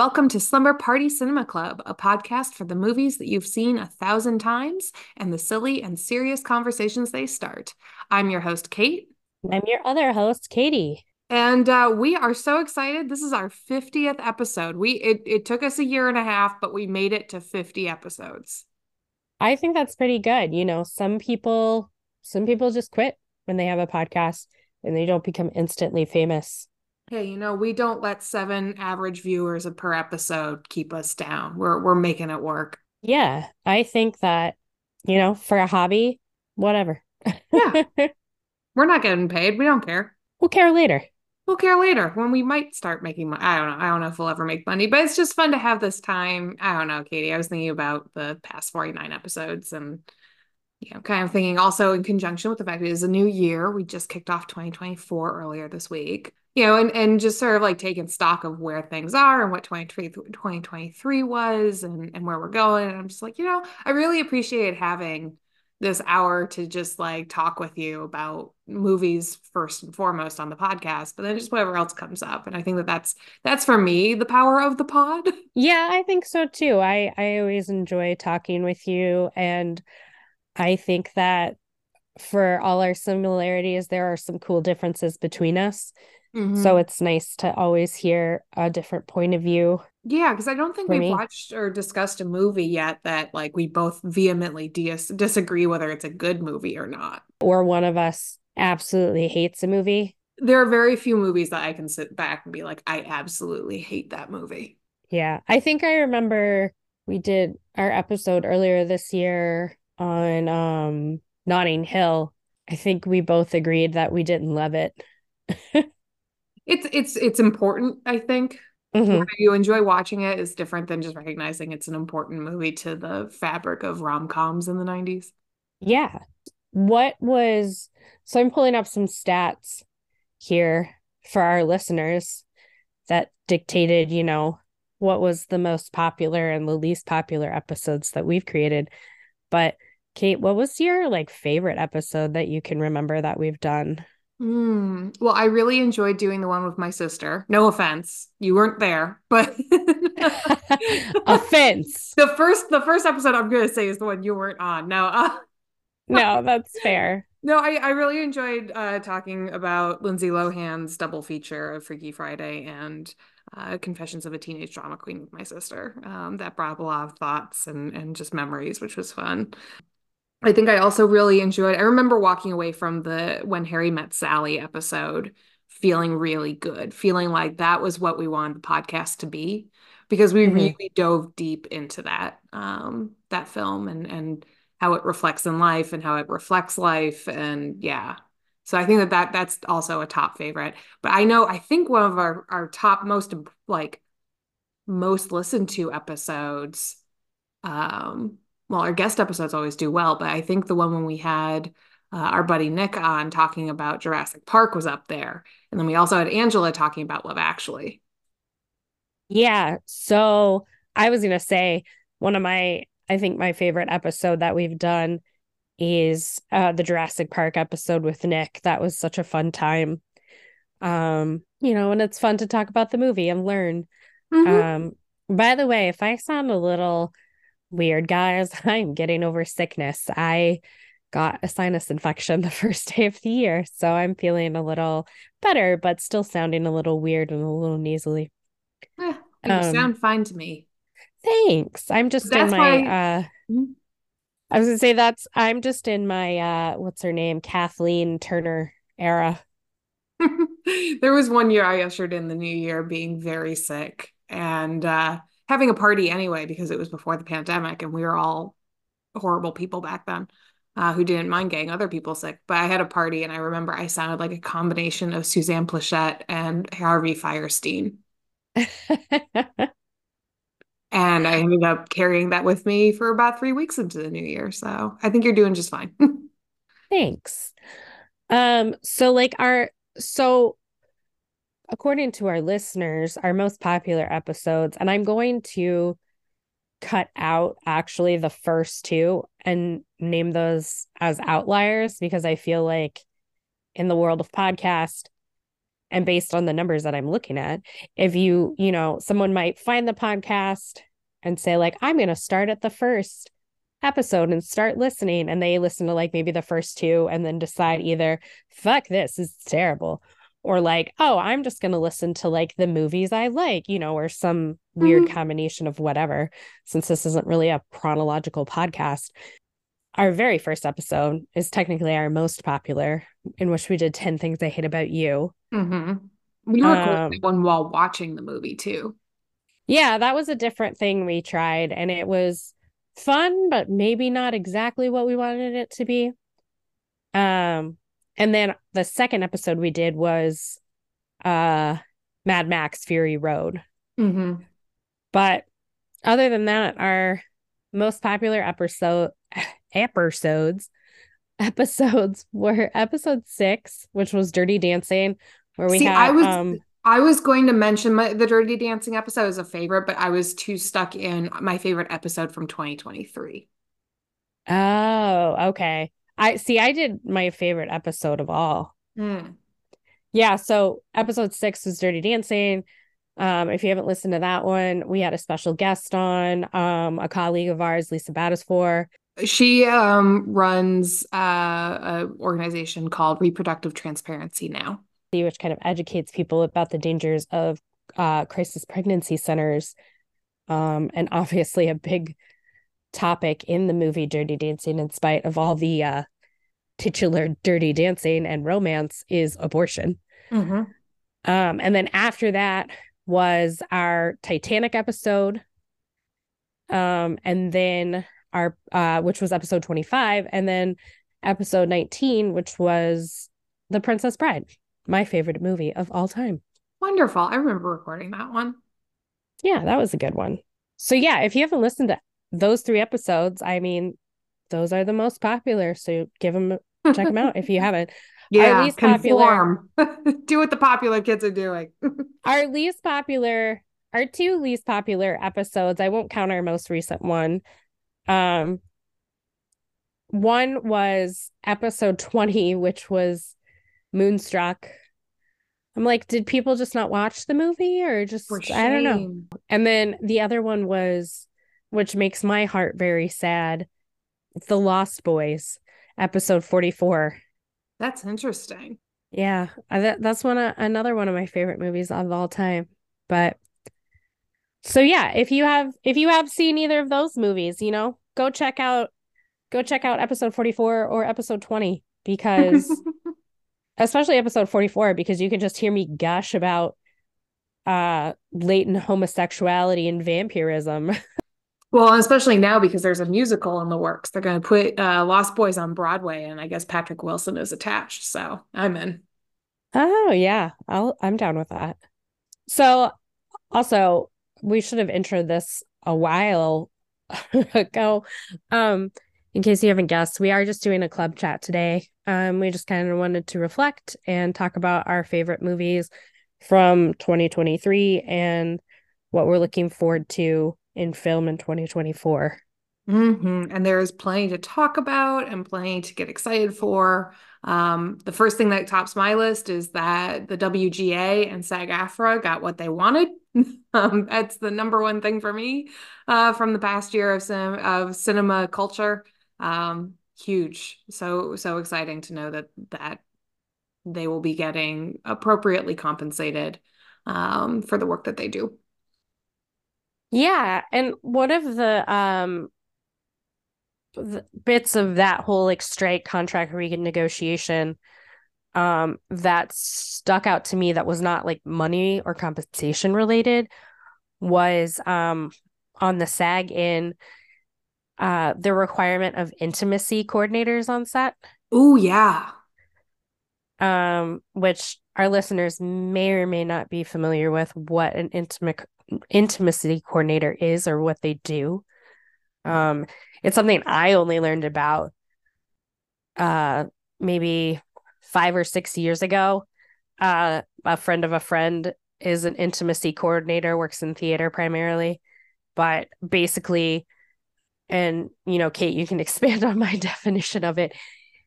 Welcome to Slumber Party Cinema Club, a podcast for the movies that you've seen a thousand times and the silly and serious conversations they start. I'm your host, Kate. I'm your other host, Katie. And uh, we are so excited. This is our 50th episode. We it, it took us a year and a half, but we made it to 50 episodes. I think that's pretty good. You know, some people some people just quit when they have a podcast and they don't become instantly famous. Hey, you know, we don't let seven average viewers per episode keep us down. We're we're making it work. Yeah, I think that, you know, for a hobby, whatever. Yeah. we're not getting paid. We don't care. We'll care later. We'll care later when we might start making money. I don't know. I don't know if we'll ever make money, but it's just fun to have this time. I don't know, Katie. I was thinking about the past 49 episodes and you know, kind of thinking also in conjunction with the fact that it is a new year. We just kicked off 2024 earlier this week you know, and and just sort of like taking stock of where things are and what 2023 was and, and where we're going. And I'm just like, you know, I really appreciate having this hour to just like talk with you about movies first and foremost on the podcast but then just whatever else comes up. And i think that that's that's for me the power of the pod. Yeah i think so too. I i always enjoy talking with you and i think that for all our similarities there are some cool differences between us Mm-hmm. So it's nice to always hear a different point of view. Yeah, because I don't think we've me. watched or discussed a movie yet that like we both vehemently dis- disagree whether it's a good movie or not. Or one of us absolutely hates a movie. There are very few movies that I can sit back and be like, I absolutely hate that movie. Yeah. I think I remember we did our episode earlier this year on um Notting Hill. I think we both agreed that we didn't love it. it's it's it's important i think. Mm-hmm. you enjoy watching it is different than just recognizing it's an important movie to the fabric of rom-coms in the 90s yeah. What was so i'm pulling up some stats here for our listeners that dictated you know what was the most popular and the least popular episodes that we've created. But kate what was your like favorite episode that you can remember that we've done Mm, well, I really enjoyed doing the one with my sister. No offense, you weren't there, but offense. The first, the first episode I'm going to say is the one you weren't on. No, uh, no, that's fair. No, I, I really enjoyed uh, talking about Lindsay Lohan's double feature of Freaky Friday and uh, Confessions of a Teenage Drama Queen with my sister. Um, that brought up a lot of thoughts and and just memories, which was fun. I think I also really enjoyed. I remember walking away from the when Harry met Sally episode feeling really good, feeling like that was what we wanted the podcast to be because we mm-hmm. really dove deep into that um that film and and how it reflects in life and how it reflects life and yeah. So I think that, that that's also a top favorite. But I know I think one of our our top most like most listened to episodes um well, our guest episodes always do well, but I think the one when we had uh, our buddy Nick on talking about Jurassic Park was up there. And then we also had Angela talking about Love Actually. Yeah. So I was going to say one of my, I think my favorite episode that we've done is uh, the Jurassic Park episode with Nick. That was such a fun time. Um, you know, and it's fun to talk about the movie and learn. Mm-hmm. Um, by the way, if I sound a little weird, guys. I'm getting over sickness. I got a sinus infection the first day of the year, so I'm feeling a little better, but still sounding a little weird and a little nasally. Eh, you um, sound fine to me. Thanks. I'm just that's in my why... uh mm-hmm. I was gonna say that's I'm just in my uh what's her name? Kathleen Turner era. there was one year I ushered in the new year being very sick and uh having a party anyway because it was before the pandemic and we were all horrible people back then uh, who didn't mind getting other people sick. But I had a party and I remember I sounded like a combination of Suzanne Pleshette and Harvey Fierstein. and I ended up carrying that with me for about three weeks into the new year. So I think you're doing just fine. Thanks. Um, so like our so according to our listeners, our most popular episodes, and I'm going to cut out actually the first two and name those as outliers because I feel like in the world of podcast, and based on the numbers that I'm looking at, if you, you know, someone might find the podcast and say, like, I'm going to start at the first episode and start listening. And they listen to like maybe the first two and then decide either, fuck this is terrible, or like, oh, I'm just going to listen to like the movies I like, you know, or some weird mm-hmm. combination of whatever, since this isn't really a chronological podcast. Our very first episode is technically our most popular, in which we did 10 Things I Hate About You. Mm-hmm. We recorded um, one while watching the movie too. Yeah, that was a different thing we tried, and it was fun, but maybe not exactly what we wanted it to be. Um, and then the second episode we did was uh Mad Max Fury Road. Mm-hmm. But other than that, our most popular episode episodes episodes were episode six, which was Dirty Dancing, where we See, had I was um I was going to mention my, the Dirty Dancing episode as a favorite, but I was too stuck in my favorite episode from 2023. Oh, okay. I see. I did my favorite episode of all. Mm. Yeah. So episode six was Dirty Dancing. Um, if you haven't listened to that one, we had a special guest on, um, a colleague of ours, Lisa Battisfor. She um, runs uh, an organization called Reproductive Transparency now which kind of educates people about the dangers of uh, crisis pregnancy centers. Um, and obviously, a big topic in the movie Dirty Dancing, in spite of all the uh, titular dirty dancing and romance, is abortion. Mm-hmm. Um, and then after that was our Titanic episode. Um, and then our, uh, which was episode 25, and then episode 19, which was The Princess Bride my favorite movie of all time. Wonderful. I remember recording that one. Yeah, that was a good one. So, yeah, if you haven't listened to those three episodes, I mean, those are the most popular. So, give them, check them out if you haven't. Yeah, our least conform. popular. Do what the popular kids are doing. our least popular, our two least popular episodes, I won't count our most recent one. Um, one was episode 20, which was Moonstruck. I'm like, did people just not watch the movie or just I don't know. And then the other one was which makes my heart very sad. The Lost Boys, episode 44. That's interesting. Yeah, that, that's one of, another one of my favorite movies of all time. But so yeah, if you have if you have seen either of those movies, you know, go check out go check out episode 44 or episode 20 because especially episode 44 because you can just hear me gush about uh latent homosexuality and vampirism well especially now because there's a musical in the works. They're going to put uh lost boys on broadway and i guess patrick wilson is attached so i'm in. Oh yeah. I'll i'm down with that. So also we should have intro this a while ago. Um in case you haven't guessed, we are just doing a club chat today. Um, we just kind of wanted to reflect and talk about our favorite movies from 2023 and what we're looking forward to in film in 2024. Mm-hmm. And there is plenty to talk about and plenty to get excited for. Um, the first thing that tops my list is that the WGA and SAG AFTRA got what they wanted. um, that's the number one thing for me uh, from the past year of, cin- of cinema culture um, huge. So so exciting to know that that they will be getting appropriately compensated um, for the work that they do. Yeah, and one of the um the bits of that whole like strike contract renegotiation um that stuck out to me that was not like money or compensation related was um on the SAG in uh, the requirement of intimacy coordinators on set. Oh yeah. Um, which our listeners may or may not be familiar with what an intimate intimacy coordinator is or what they do. Um, it's something I only learned about uh maybe five or six years ago. Uh, a friend of a friend is an intimacy coordinator, works in theater primarily, but basically and you know kate you can expand on my definition of it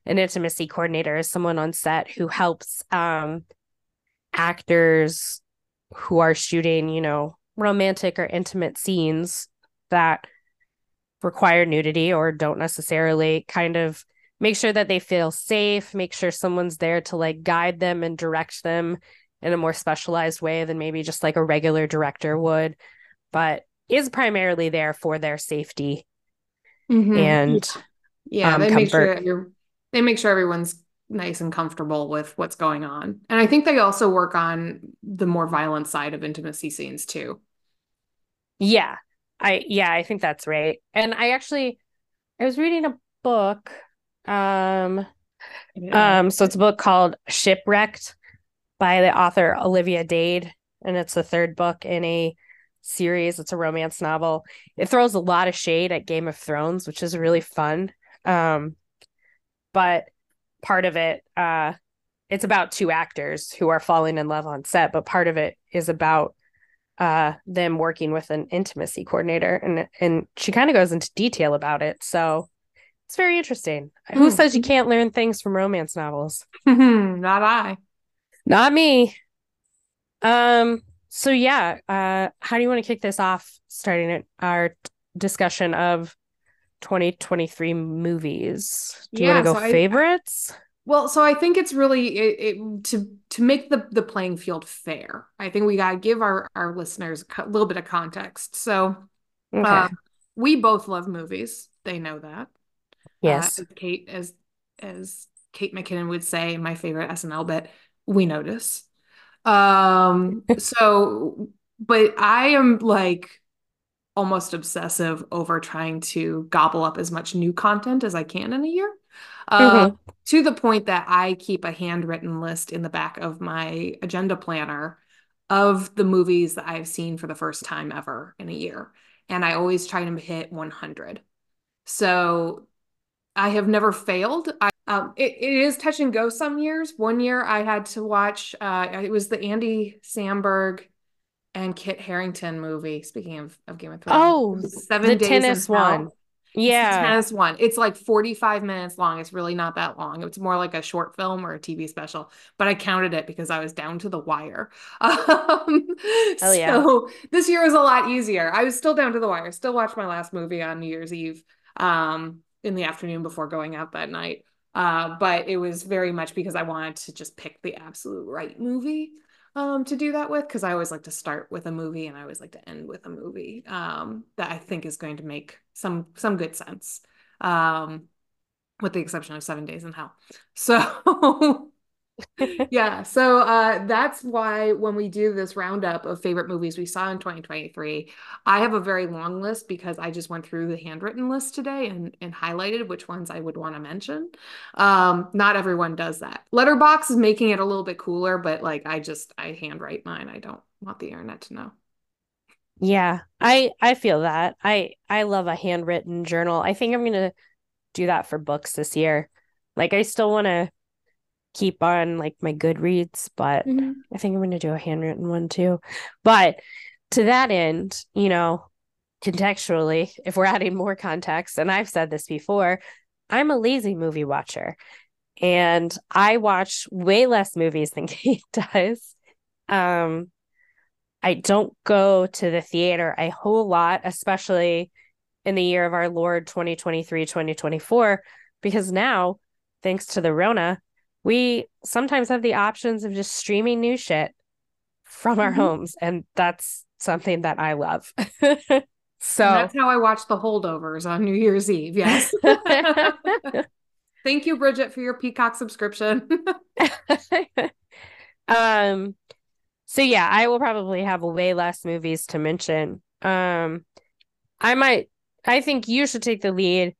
an intimacy coordinator is someone on set who helps um actors who are shooting, you know, romantic or intimate scenes that require nudity or don't necessarily kind of make sure that they feel safe, make sure someone's there to like guide them and direct them in a more specialized way than maybe just like a regular director would, but is primarily there for their safety mm-hmm. and yeah, um, they comfort. make sure that you're they make sure everyone's nice and comfortable with what's going on. And I think they also work on the more violent side of intimacy scenes too. Yeah. I yeah, I think that's right. And I actually I was reading a book um yeah. um so it's a book called Shipwrecked by the author Olivia Dade and it's the third book in a series. It's a romance novel. It throws a lot of shade at Game of Thrones, which is really fun. Um but part of it uh it's about two actors who are falling in love on set, but part of it is about uh them working with an intimacy coordinator and and she kind of goes into detail about it so it's very interesting. Mm. who says you can't learn things from romance novels? Not i. Not me. Um so yeah uh how do you want to kick this off starting our discussion of 2023 movies do you yeah, want to go so favorites I, well, so I think it's really it, it, to to make the the playing field fair. I think we got to give our our listeners a little bit of context. So, okay. uh, we both love movies. They know that. Yes. Uh, as Kate as as Kate McKinnon would say, my favorite SNL bit, we notice. Um so but I am like almost obsessive over trying to gobble up as much new content as I can in a year uh, mm-hmm. to the point that I keep a handwritten list in the back of my agenda planner of the movies that I've seen for the first time ever in a year. And I always try to hit 100. So I have never failed. I, um, it, it is touch and go some years. One year I had to watch, uh, it was the Andy Samberg and Kit Harington movie. Speaking of, of Game of Thrones. Oh, Seven the Days tennis one. Yeah. Tennis one. It's like 45 minutes long. It's really not that long. It's more like a short film or a TV special, but I counted it because I was down to the wire. Um, Hell yeah. So this year was a lot easier. I was still down to the wire. Still watched my last movie on New Year's Eve um, in the afternoon before going out that night. Uh, but it was very much because I wanted to just pick the absolute right movie um, to do that with because I always like to start with a movie and I always like to end with a movie um, that I think is going to make some some good sense, um, with the exception of Seven Days in Hell. So yeah, so uh, that's why when we do this roundup of favorite movies we saw in 2023, I have a very long list because I just went through the handwritten list today and, and highlighted which ones I would want to mention. Um, not everyone does that. Letterboxd is making it a little bit cooler, but like I just I handwrite mine. I don't want the internet to know. Yeah, I I feel that. I I love a handwritten journal. I think I'm going to do that for books this year. Like I still want to keep on like my Goodreads, but mm-hmm. I think I'm going to do a handwritten one too. But to that end, you know, contextually, if we're adding more context, and I've said this before, I'm a lazy movie watcher and I watch way less movies than Kate does. Um, I don't go to the theater a whole lot, especially in the year of our Lord 2023, 2024, because now, thanks to the Rona, we sometimes have the options of just streaming new shit from our mm-hmm. homes and that's something that i love. So and that's how i watch the holdovers on new year's eve yes. Thank you bridget for your peacock subscription. Um so yeah i will probably have way less movies to mention. Um i might i think you should take the lead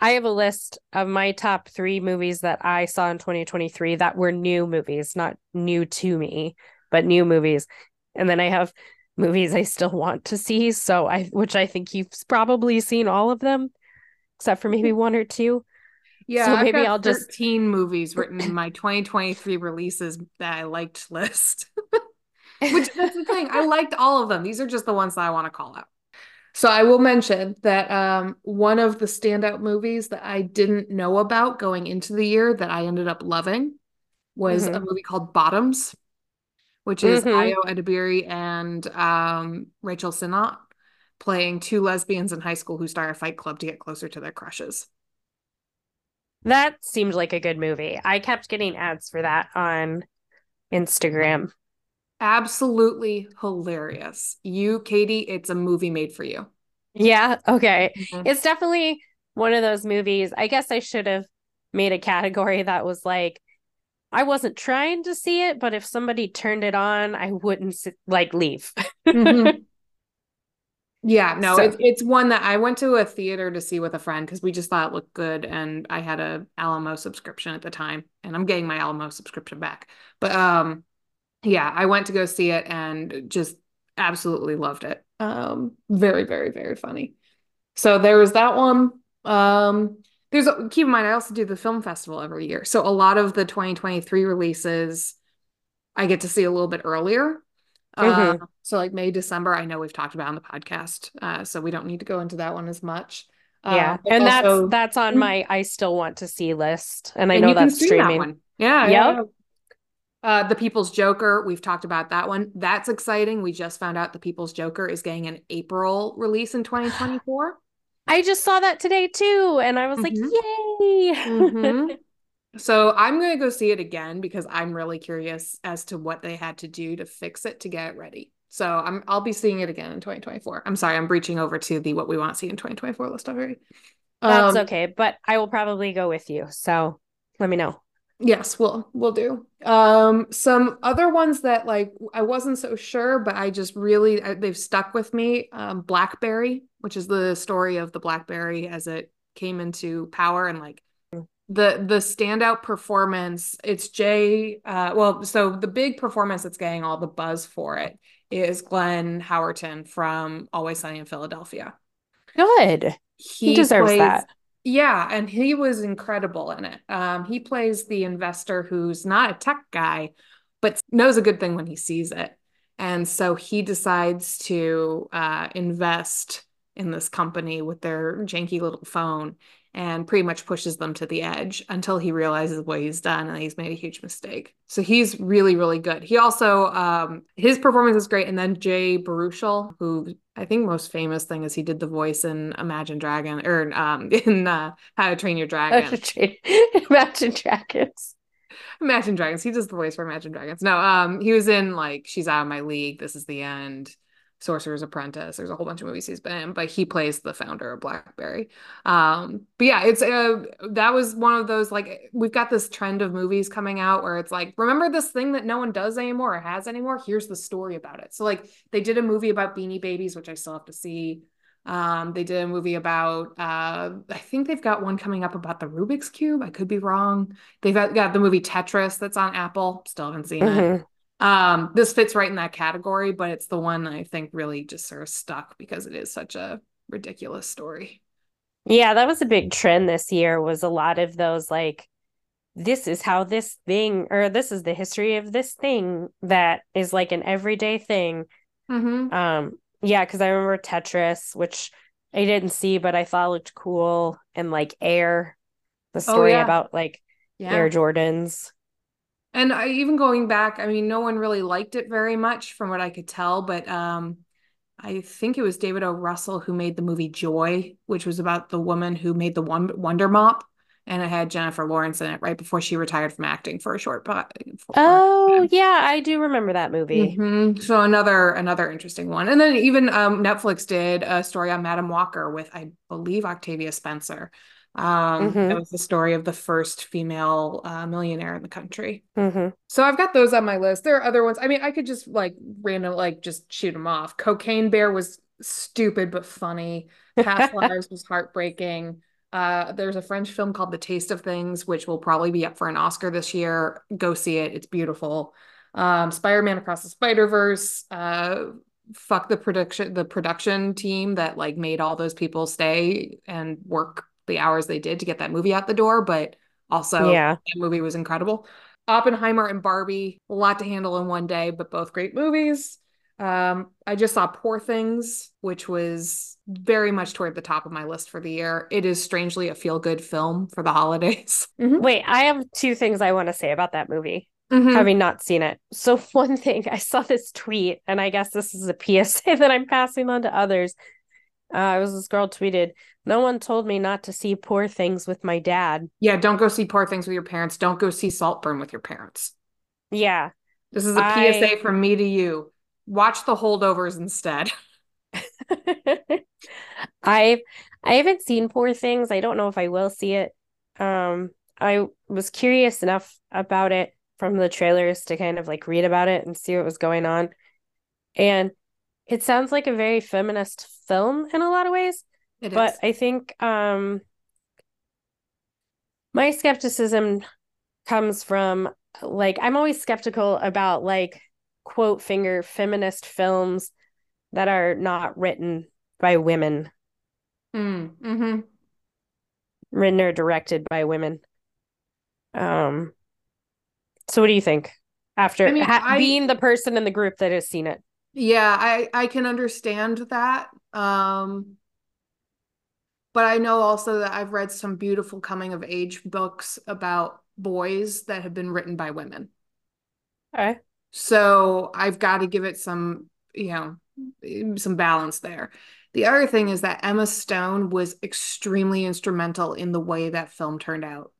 I have a list of my top three movies that I saw in 2023 that were new movies, not new to me, but new movies. And then I have movies I still want to see. So I, which I think you've probably seen all of them, except for maybe mm-hmm. one or two. Yeah, so maybe I'll just 13 movies written in my 2023 releases that I liked list. Which that's the thing. I liked all of them. These are just the ones that I want to call out. So I will mention that um, one of the standout movies that I didn't know about going into the year that I ended up loving was mm-hmm. a movie called Bottoms, which is mm-hmm. Ayo Edebiri and um, Rachel Sennott playing two lesbians in high school who start a fight club to get closer to their crushes. That seemed like a good movie. I kept getting ads for that on Instagram. Absolutely hilarious. You, Katie, it's a movie made for you. Yeah. Okay. Mm-hmm. It's definitely one of those movies. I guess I should have made a category that was like, I wasn't trying to see it, but if somebody turned it on, I wouldn't like leave. mm-hmm. Yeah, no, so. it's it's one that I went to a theater to see with a friend because we just thought it looked good, and I had a Alamo subscription at the time, and I'm getting my Alamo subscription back. But um, yeah, I went to go see it and just absolutely loved it. Um, very, very, very funny. So there was that one. Um, there's keep in mind I also do the film festival every year, so a lot of the 2023 releases I get to see a little bit earlier. Mm-hmm. Uh, so like May, December, I know we've talked about on the podcast, uh, so we don't need to go into that one as much. Yeah, uh, and also, that's that's on mm-hmm. my I still want to see list, and I and know that's streaming. That yeah, yep. yeah. Uh, the People's Joker, we've talked about that one. That's exciting. We just found out the People's Joker is getting an April release in 2024. I just saw that today too, and I was mm-hmm. like, yay! mm-hmm. So I'm going to go see it again because I'm really curious as to what they had to do to fix it to get it ready. So I'm I'll be seeing it again in 2024. I'm sorry, I'm breaching over to the what we want to see in 2024 list already. That's um, okay, but I will probably go with you. So let me know. Yes, we'll we'll do. Um, some other ones that like I wasn't so sure, but I just really I, they've stuck with me. Um, Blackberry, which is the story of the Blackberry as it came into power and like the the standout performance it's jay uh well so the big performance that's getting all the buzz for it is glenn howerton from always sunny in philadelphia good he, he deserves plays, that yeah and he was incredible in it. Um he plays the investor who's not a tech guy but knows a good thing when he sees it. And so he decides to uh invest in this company with their janky little phone and pretty much pushes them to the edge until he realizes what he's done and he's made a huge mistake. So he's really, really good. He also um his performance is great. And then Jay Baruchel, who I think most famous thing is he did the voice in Imagine Dragon or um in uh, How to Train Your Dragon. Imagine Dragons. Imagine Dragons. He does the voice for Imagine Dragons. No, um, he was in like She's Out of My League. This is the end. Sorcerer's Apprentice. There's a whole bunch of movies he's been in, but he plays the founder of BlackBerry. Um, but yeah, it's uh, that was one of those like we've got this trend of movies coming out where it's like, remember this thing that no one does anymore or has anymore? Here's the story about it. So like they did a movie about Beanie Babies, which I still have to see. Um, they did a movie about uh, I think they've got one coming up about the Rubik's Cube. I could be wrong. They've got the movie Tetris that's on Apple. Still haven't seen mm-hmm. it. Um, this fits right in that category, but it's the one I think really just sort of stuck because it is such a ridiculous story. Yeah, that was a big trend this year was a lot of those like this is how this thing or this is the history of this thing that is like an everyday thing. Mm-hmm. Um yeah, because I remember Tetris, which I didn't see, but I thought looked cool, and like Air, the oh, story oh, yeah. about like yeah. Air Jordans. And I, even going back, I mean, no one really liked it very much from what I could tell, but um, I think it was David O. Russell who made the movie Joy, which was about the woman who made the one Wonder Mop, and it had Jennifer Lawrence in it right before she retired from acting for a short. But oh yeah, I do remember that movie. Mm-hmm. So another another interesting one, and then even um, Netflix did a story on Madam Walker with I believe Octavia Spencer. Um, mm-hmm. It was the story of the first female uh, millionaire in the country. Mm-hmm. So I've got those on my list. There are other ones. I mean, I could just like random, like just shoot them off. Cocaine Bear was stupid but funny. Past Lives was heartbreaking. Uh, there's a French film called The Taste of Things, which will probably be up for an Oscar this year. Go see it; it's beautiful. Um, Spider-Man Across the Spider-Verse. Uh, fuck the production, the production team that like made all those people stay and work the hours they did to get that movie out the door, but also yeah. that movie was incredible. Oppenheimer and Barbie, a lot to handle in one day, but both great movies. Um, I just saw Poor Things, which was very much toward the top of my list for the year. It is strangely a feel good film for the holidays. Mm-hmm. Wait, I have two things I want to say about that movie. mm-hmm. having not seen it. So, one thing I saw this tweet, and I guess this is a PSA that I'm passing on to others. Uh, it was this girl tweeted, No one told me not to see poor things with my dad. Yeah, don't go see poor things with your parents. Don't go see Saltburn with your parents. Yeah. This is a I... PSA from me to you. Watch the holdovers instead. I I haven't seen Poor Things. I don't know if I will see it. Um, I was curious enough about it from the trailers to kind of like read about it and see what was going on. And it sounds like a very feminist film in a lot of ways. It but is. I think um my skepticism comes from like I'm always skeptical about like quote finger feminist films that are not written by women. Mm, mm-hmm. Written or directed by women. Um so what do you think after I mean, ha- I, being the person in the group that has seen it? Yeah, I I can understand that. Um but I know also that I've read some beautiful coming of age books about boys that have been written by women. Okay. So I've got to give it some, you know, some balance there. The other thing is that Emma Stone was extremely instrumental in the way that film turned out.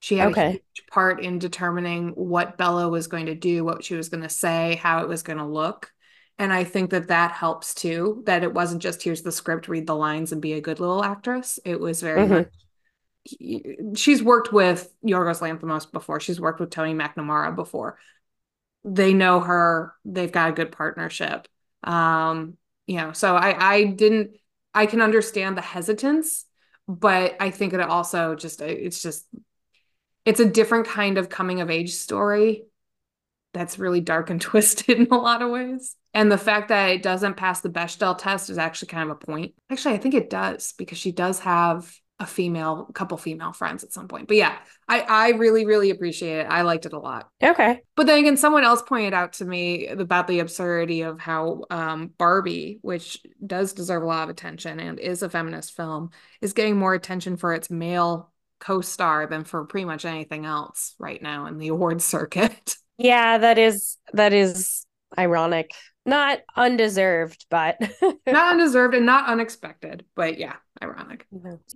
She had okay. a huge part in determining what Bella was going to do, what she was going to say, how it was going to look. And I think that that helps too, that it wasn't just here's the script, read the lines and be a good little actress. It was very mm-hmm. much she's worked with Yorgos Lanthimos before. She's worked with Tony McNamara before. They know her. They've got a good partnership. Um, you know, so I I didn't I can understand the hesitance, but I think it also just it's just it's a different kind of coming of age story that's really dark and twisted in a lot of ways. And the fact that it doesn't pass the Bechdel test is actually kind of a point. Actually, I think it does because she does have a female, couple female friends at some point. But yeah, I I really really appreciate it. I liked it a lot. Okay. But then again, someone else pointed out to me about the absurdity of how um, Barbie, which does deserve a lot of attention and is a feminist film, is getting more attention for its male co-star than for pretty much anything else right now in the awards circuit. Yeah, that is that is ironic. Not undeserved, but not undeserved and not unexpected. But yeah, ironic.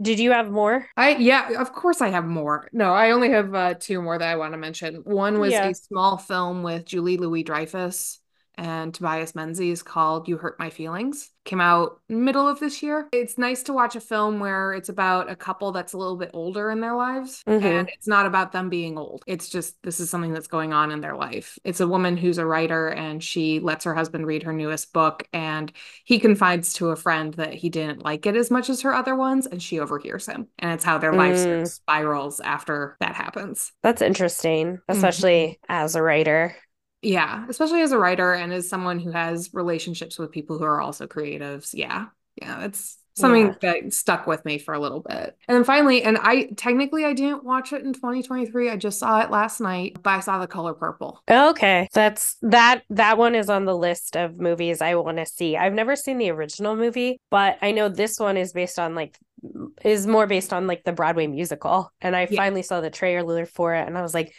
Did you have more? I yeah, of course I have more. No, I only have uh, two more that I want to mention. One was yeah. a small film with Julie Louis Dreyfus and Tobias Menzies called You Hurt My Feelings. Came out middle of this year. It's nice to watch a film where it's about a couple that's a little bit older in their lives mm-hmm. and it's not about them being old. It's just this is something that's going on in their life. It's a woman who's a writer and she lets her husband read her newest book and he confides to a friend that he didn't like it as much as her other ones and she overhears him. And it's how their mm. life spirals after that happens. That's interesting, especially mm-hmm. as a writer. Yeah, especially as a writer and as someone who has relationships with people who are also creatives. Yeah. Yeah, it's something yeah. that stuck with me for a little bit. And then finally, and I technically I didn't watch it in 2023. I just saw it last night, but I saw The Color Purple. Okay. That's that that one is on the list of movies I want to see. I've never seen the original movie, but I know this one is based on like is more based on like the Broadway musical. And I yeah. finally saw the trailer for it and I was like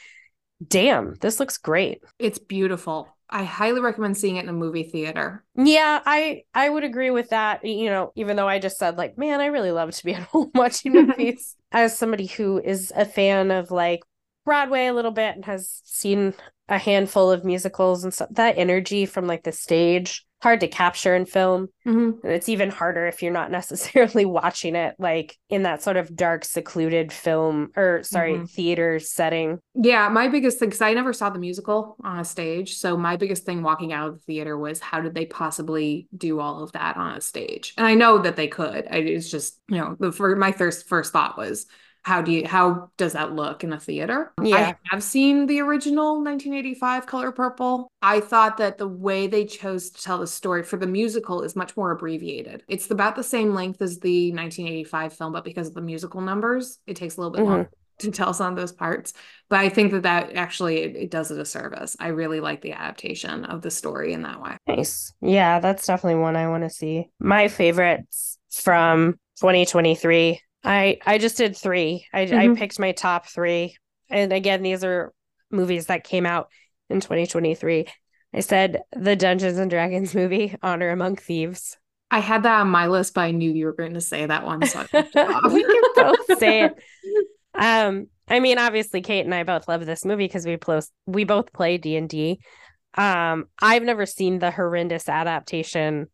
damn, this looks great. It's beautiful. I highly recommend seeing it in a movie theater. Yeah, I I would agree with that. You know, even though I just said like, man, I really love to be at home watching movies. As somebody who is a fan of like Broadway a little bit and has seen a handful of musicals and stuff, that energy from like the stage hard to capture in film. Mm-hmm. And it's even harder if you're not necessarily watching it like in that sort of dark, secluded film or sorry, mm-hmm. theater setting. Yeah, my biggest thing, because I never saw the musical on a stage. So my biggest thing walking out of the theater was how did they possibly do all of that on a stage? And I know that they could. I, it's just, you know, the for my first first thought was how do you how does that look in a theater? Yeah. i have seen the original 1985 color purple. I thought that the way they chose to tell the story for the musical is much more abbreviated. It's about the same length as the 1985 film but because of the musical numbers it takes a little bit mm-hmm. longer to tell some of those parts. But i think that that actually it, it does it a service i really like the adaptation of the story in that way. Nice. Yeah that's definitely one i want to see. My favorites from 2023 I I just did three. I mm-hmm. I picked my top three, and again, these are movies that came out in 2023. I said the Dungeons and Dragons movie, Honor Among Thieves. I had that on my list, but I knew you were going to say that one. So we can both say it. Um, I mean, obviously, Kate and I both love this movie because we close we both play D and D. Um, I've never seen the horrendous adaptation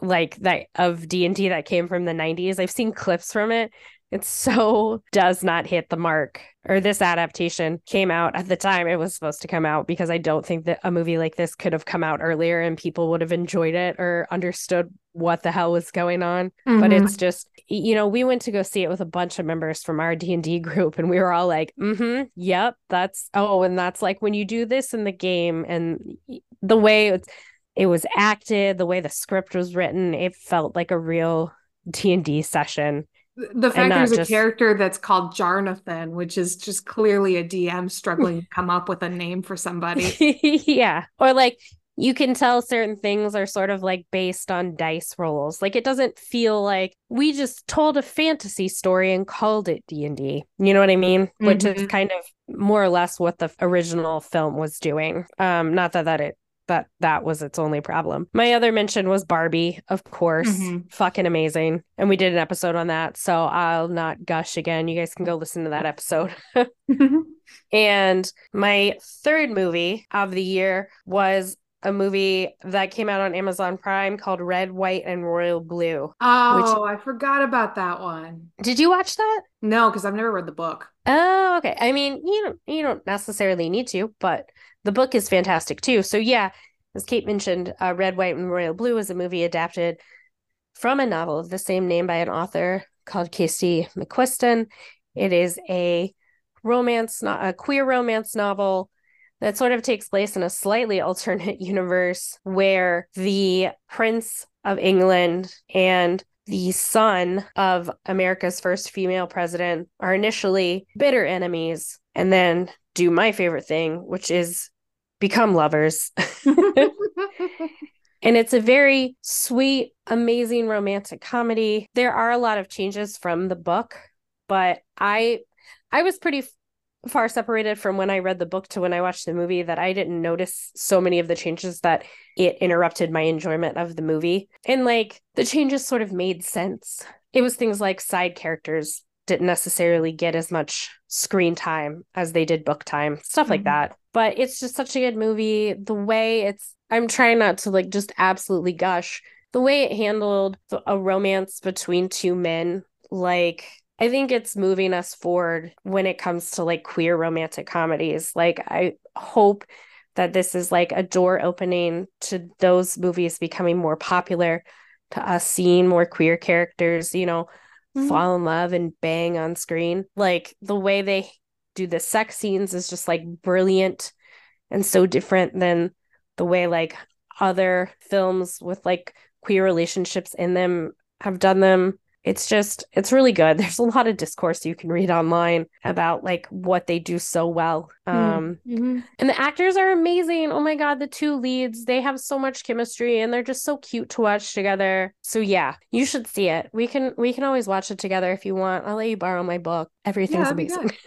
like that of D&D that came from the 90s. I've seen clips from it. It so does not hit the mark. Or this adaptation came out at the time it was supposed to come out because I don't think that a movie like this could have come out earlier and people would have enjoyed it or understood what the hell was going on. Mm-hmm. But it's just you know, we went to go see it with a bunch of members from our D&D group and we were all like, "Mhm, yep, that's oh, and that's like when you do this in the game and the way it's it was acted, the way the script was written, it felt like a real D&D session. The fact there's just... a character that's called Jarnathan, which is just clearly a DM struggling to come up with a name for somebody. yeah. Or like you can tell certain things are sort of like based on dice rolls. Like it doesn't feel like we just told a fantasy story and called it D&D. You know what I mean? Mm-hmm. Which is mm-hmm. kind of more or less what the original film was doing. Um not that that it that that was its only problem. My other mention was Barbie, of course. Mm-hmm. Fucking amazing. And we did an episode on that. So I'll not gush again. You guys can go listen to that episode. and my third movie of the year was a movie that came out on Amazon Prime called Red, White, and Royal Blue. Oh, which... I forgot about that one. Did you watch that? No, because I've never read the book. Oh, okay. I mean, you don't you don't necessarily need to, but the book is fantastic too. So yeah, as Kate mentioned, uh, Red, White, and Royal Blue is a movie adapted from a novel of the same name by an author called Casey McQuiston. It is a romance, not a queer romance novel that sort of takes place in a slightly alternate universe where the Prince of England and the son of America's first female president are initially bitter enemies and then do my favorite thing, which is become lovers. and it's a very sweet, amazing romantic comedy. There are a lot of changes from the book, but I I was pretty far separated from when I read the book to when I watched the movie that I didn't notice so many of the changes that it interrupted my enjoyment of the movie. And like the changes sort of made sense. It was things like side characters didn't necessarily get as much screen time as they did book time, stuff mm-hmm. like that. But it's just such a good movie. The way it's, I'm trying not to like just absolutely gush. The way it handled a romance between two men, like, I think it's moving us forward when it comes to like queer romantic comedies. Like, I hope that this is like a door opening to those movies becoming more popular, to us seeing more queer characters, you know, mm-hmm. fall in love and bang on screen. Like the way they do the sex scenes is just like brilliant and so different than the way like other films with like queer relationships in them have done them it's just it's really good there's a lot of discourse you can read online about like what they do so well. Um mm-hmm. and the actors are amazing. Oh my god the two leads they have so much chemistry and they're just so cute to watch together. So yeah you should see it. We can we can always watch it together if you want. I'll let you borrow my book. Everything's yeah, amazing.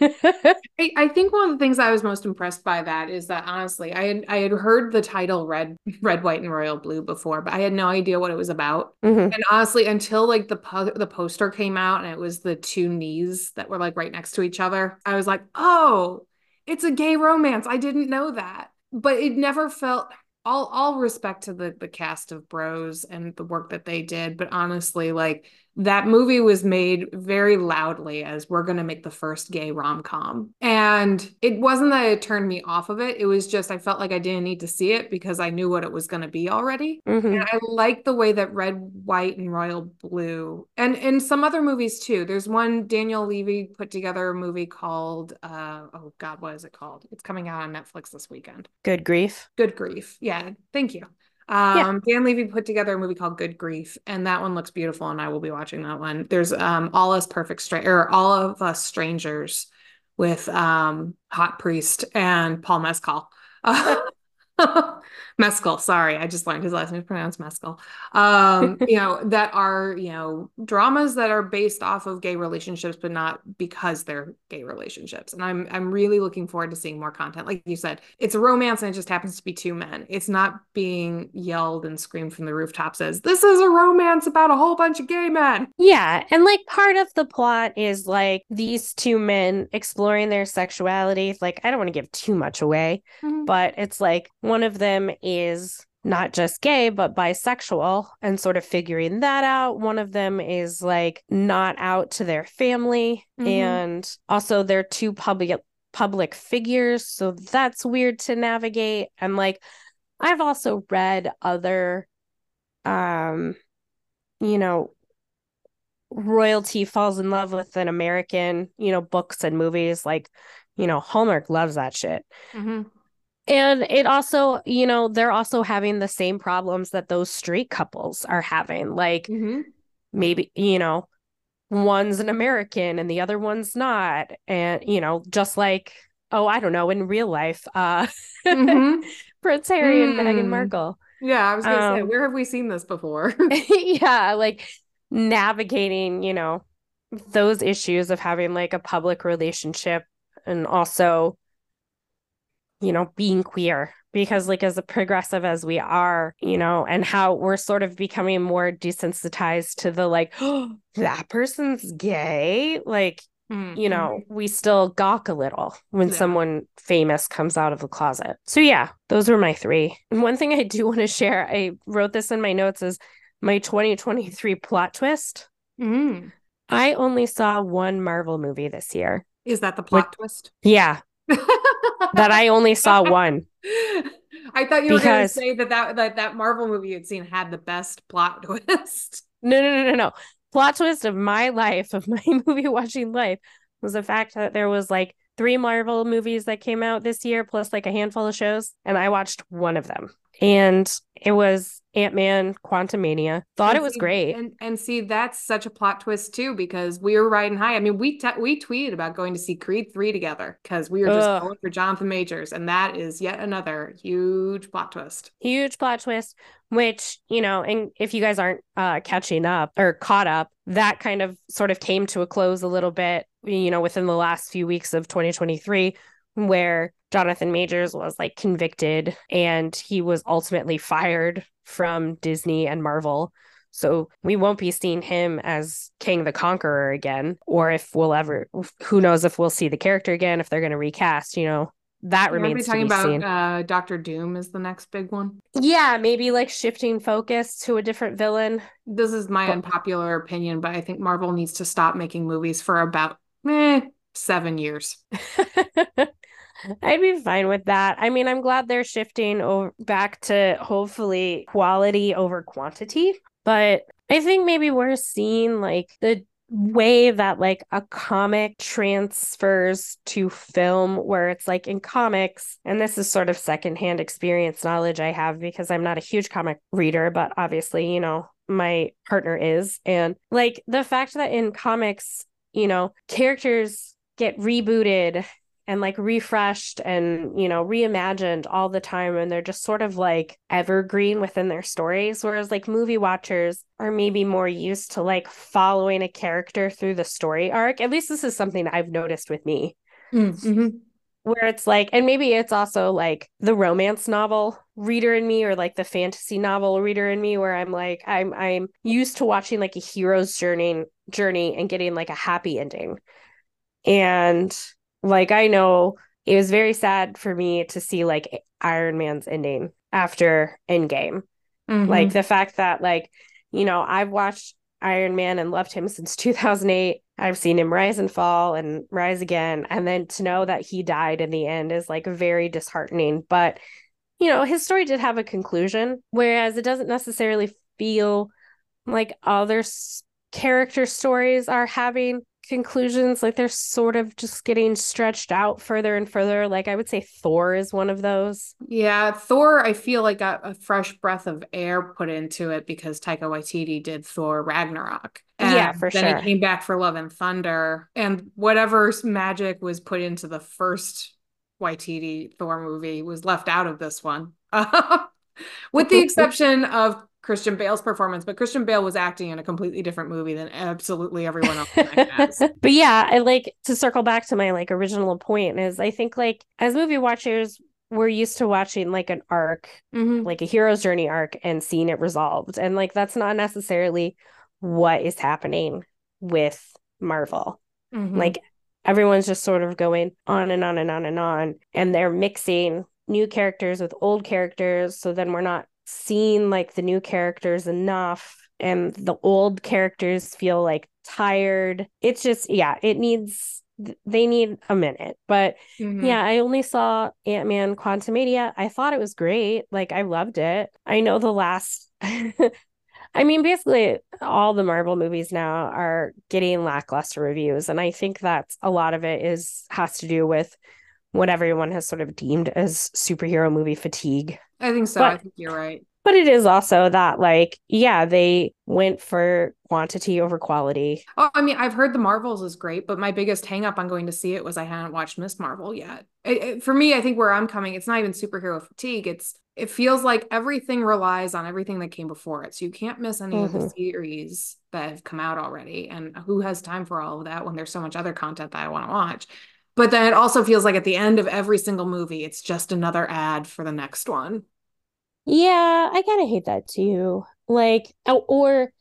I, I think one of the things i was most impressed by that is that honestly i had i had heard the title red red white and royal blue before but i had no idea what it was about. Mm-hmm. and honestly until like the the poster came out and it was the two knees that were like right next to each other, I was like, oh, it's a gay romance. I didn't know that. But it never felt all all respect to the the cast of bros and the work that they did. But honestly, like that movie was made very loudly as we're going to make the first gay rom-com. And it wasn't that it turned me off of it. It was just i felt like i didn't need to see it because i knew what it was going to be already. Mm-hmm. and i like the way that red white and royal blue and in some other movies too. There's one daniel levy put together a movie called uh oh god what is it called? It's coming out on netflix this weekend. Good grief? Good grief. Yeah. Thank you um, yeah. Dan Levy put together a movie called Good Grief, and that one looks beautiful, and I will be watching that one. There's um, All Us Perfect or All of Us Strangers with um, Hot Priest and Paul Mescal. Mescal, sorry, I just learned his last name is pronounced Mescal. Um, you know, that are, you know, dramas that are based off of gay relationships, but not because they're gay relationships. And I'm I'm really looking forward to seeing more content. Like you said, it's a romance and it just happens to be two men. It's not being yelled and screamed from the rooftops as this is a romance about a whole bunch of gay men. Yeah. And like part of the plot is like these two men exploring their sexuality. Like, I don't want to give too much away, mm-hmm. but it's like one of them is not just gay, but bisexual and sort of figuring that out. One of them is like not out to their family. Mm-hmm. And also they're two public public figures. So that's weird to navigate. And like I've also read other um, you know, royalty falls in love with an American, you know, books and movies. Like, you know, Hallmark loves that shit. Mm-hmm. And it also, you know, they're also having the same problems that those straight couples are having. Like mm-hmm. maybe, you know, one's an American and the other one's not. And, you know, just like, oh, I don't know, in real life, uh mm-hmm. Prince Harry mm. and Meghan mm. Markle. Yeah, I was gonna um, say, where have we seen this before? yeah, like navigating, you know, those issues of having like a public relationship and also you know, being queer because like as a progressive as we are, you know, and how we're sort of becoming more desensitized to the like, oh, that person's gay, like Mm-hmm. you know, we still gawk a little when yeah. someone famous comes out of the closet. So yeah, those were my three. And one thing I do want to share, I wrote this in my notes is my 2023 plot twist. Mm. I only saw one Marvel movie this year. Is that the plot twist? Yeah that I only saw one. I thought you were going to say that, that that that Marvel movie you'd seen had the best plot twist. No, no, no, no, no. Plot twist of my life, of my movie watching life, was the fact that there was like three Marvel movies that came out this year, plus like a handful of shows, and I watched one of them and it was Ant Man Quantumania. Thought and it was see, great. And and see, that's such a plot twist too, because we were riding high. I mean, we t- we tweeted about going to see Creed three together because we were just Ugh. going for Jonathan Majors, and that is yet another huge plot twist. Huge plot twist. Which you know, and if you guys aren't uh, catching up or caught up, that kind of sort of came to a close a little bit. You know, within the last few weeks of 2023, where Jonathan Majors was like convicted and he was ultimately fired from Disney and Marvel. So we won't be seeing him as Kang the Conqueror again, or if we'll ever, who knows if we'll see the character again, if they're going to recast, you know, that remains to be seen. Maybe talking about. Uh, Doctor Doom is the next big one. Yeah, maybe like shifting focus to a different villain. This is my but- unpopular opinion, but I think Marvel needs to stop making movies for about eh, seven years. I'd be fine with that. I mean, I'm glad they're shifting over back to hopefully quality over quantity, but I think maybe we're seeing like the way that like a comic transfers to film where it's like in comics and this is sort of secondhand experience knowledge I have because I'm not a huge comic reader but obviously you know my partner is and like the fact that in comics you know characters get rebooted and like refreshed and you know reimagined all the time and they're just sort of like evergreen within their stories whereas like movie watchers are maybe more used to like following a character through the story arc. At least this is something i've noticed with me. Mm-hmm. where it's like and maybe it's also like the romance novel reader in me or like the fantasy novel reader in me where i'm like i'm i'm used to watching like a hero's journey journey and getting like a happy ending. And like I know it was very sad for me to see like Iron Man's ending after Endgame. Mm-hmm. Like the fact that like, you know, I've watched Iron Man and loved him since 2008. I've seen him rise and fall and rise again. And then to know that he died in the end is like very disheartening. But, you know, his story did have a conclusion, whereas it doesn't necessarily feel like other s- character stories are having conclusions like they're sort of just getting stretched out further and further. Like i would say thor is one of those. Yeah thor i feel like got a fresh breath of air put into it because taika waititi did thor ragnarok. And yeah for then sure. he came back for love and thunder. And whatever magic was put into the first waititi thor movie was left out of this one. With the exception of Christian Bale's performance, but Christian Bale was acting in a completely different movie than absolutely everyone else. but yeah, I like to circle back to my like original point is I think like as movie watchers, we're used to watching like an arc, mm-hmm. like a hero's journey arc and seeing it resolved. And like that's not necessarily what is happening with Marvel. Mm-hmm. Like everyone's just sort of going on and on and on and on and they're mixing new characters with old characters so then we're not seeing like the new characters enough and the old characters feel like tired. It's just yeah it needs they need a minute. But mm-hmm. yeah i only saw ant-man quantumania i thought it was great. Like i loved it. I know the last I mean, basically, all the Marvel movies now are getting lackluster reviews, and I think that a lot of it is has to do with what everyone has sort of deemed as superhero movie fatigue. I think so. But, I think you're right. But it is also that, like, yeah, they went for quantity over quality. Oh, I mean, I've heard the Marvels is great, but my biggest hangup on going to see it was I hadn't watched Miss Marvel yet. It, it, for me, I think where I'm coming, it's not even superhero fatigue. It's it feels like everything relies on everything that came before it. So you can't miss any mm-hmm. of the mm-hmm. series that have come out already. And who has time for all of that when there's so much other content that I want to watch? But then it also feels like at the end of every single movie, it's just another ad for the next one. Yeah, I kind of hate that too. Like, or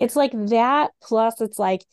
it's like that, plus it's like,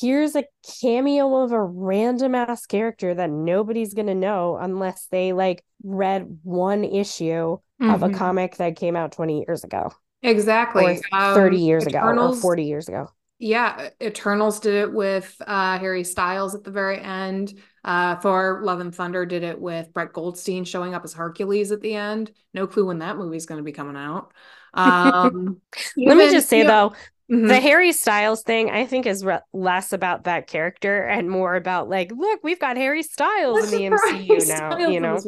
here's a cameo of a random ass character that nobody's going to know unless they like read one issue mm-hmm. of a mm-hmm. comic that came out 20 years ago. Exactly. Or 30 um, years Eternals, ago or 40 years ago. Yeah, Eternals did it with uh, Harry Styles at the very end. Uh, Thor: Love and Thunder did it with Brett Goldstein showing up as Hercules at the end. No clue when that movie's going to be coming out. Um, Let me just say though, Mm-hmm. The Harry Styles thing, I think, is re- less about that character and more about like, look, we've got Harry Styles in the MCU now. Styles you know,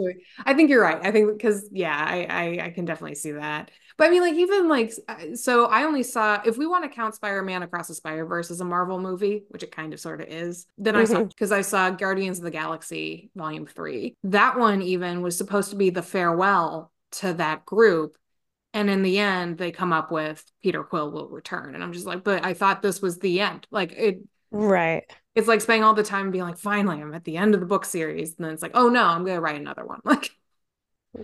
I think you're right. I think because yeah, I, I I can definitely see that. But I mean, like even like so, I only saw if we want to count Spider-Man Across the Spider-Verse as a Marvel movie, which it kind of sort of is. Then mm-hmm. I saw because I saw Guardians of the Galaxy Volume Three. That one even was supposed to be the farewell to that group and in the end they come up with peter quill will return and i'm just like but i thought this was the end like it right it's like spending all the time being like finally i'm at the end of the book series and then it's like oh no i'm gonna write another one like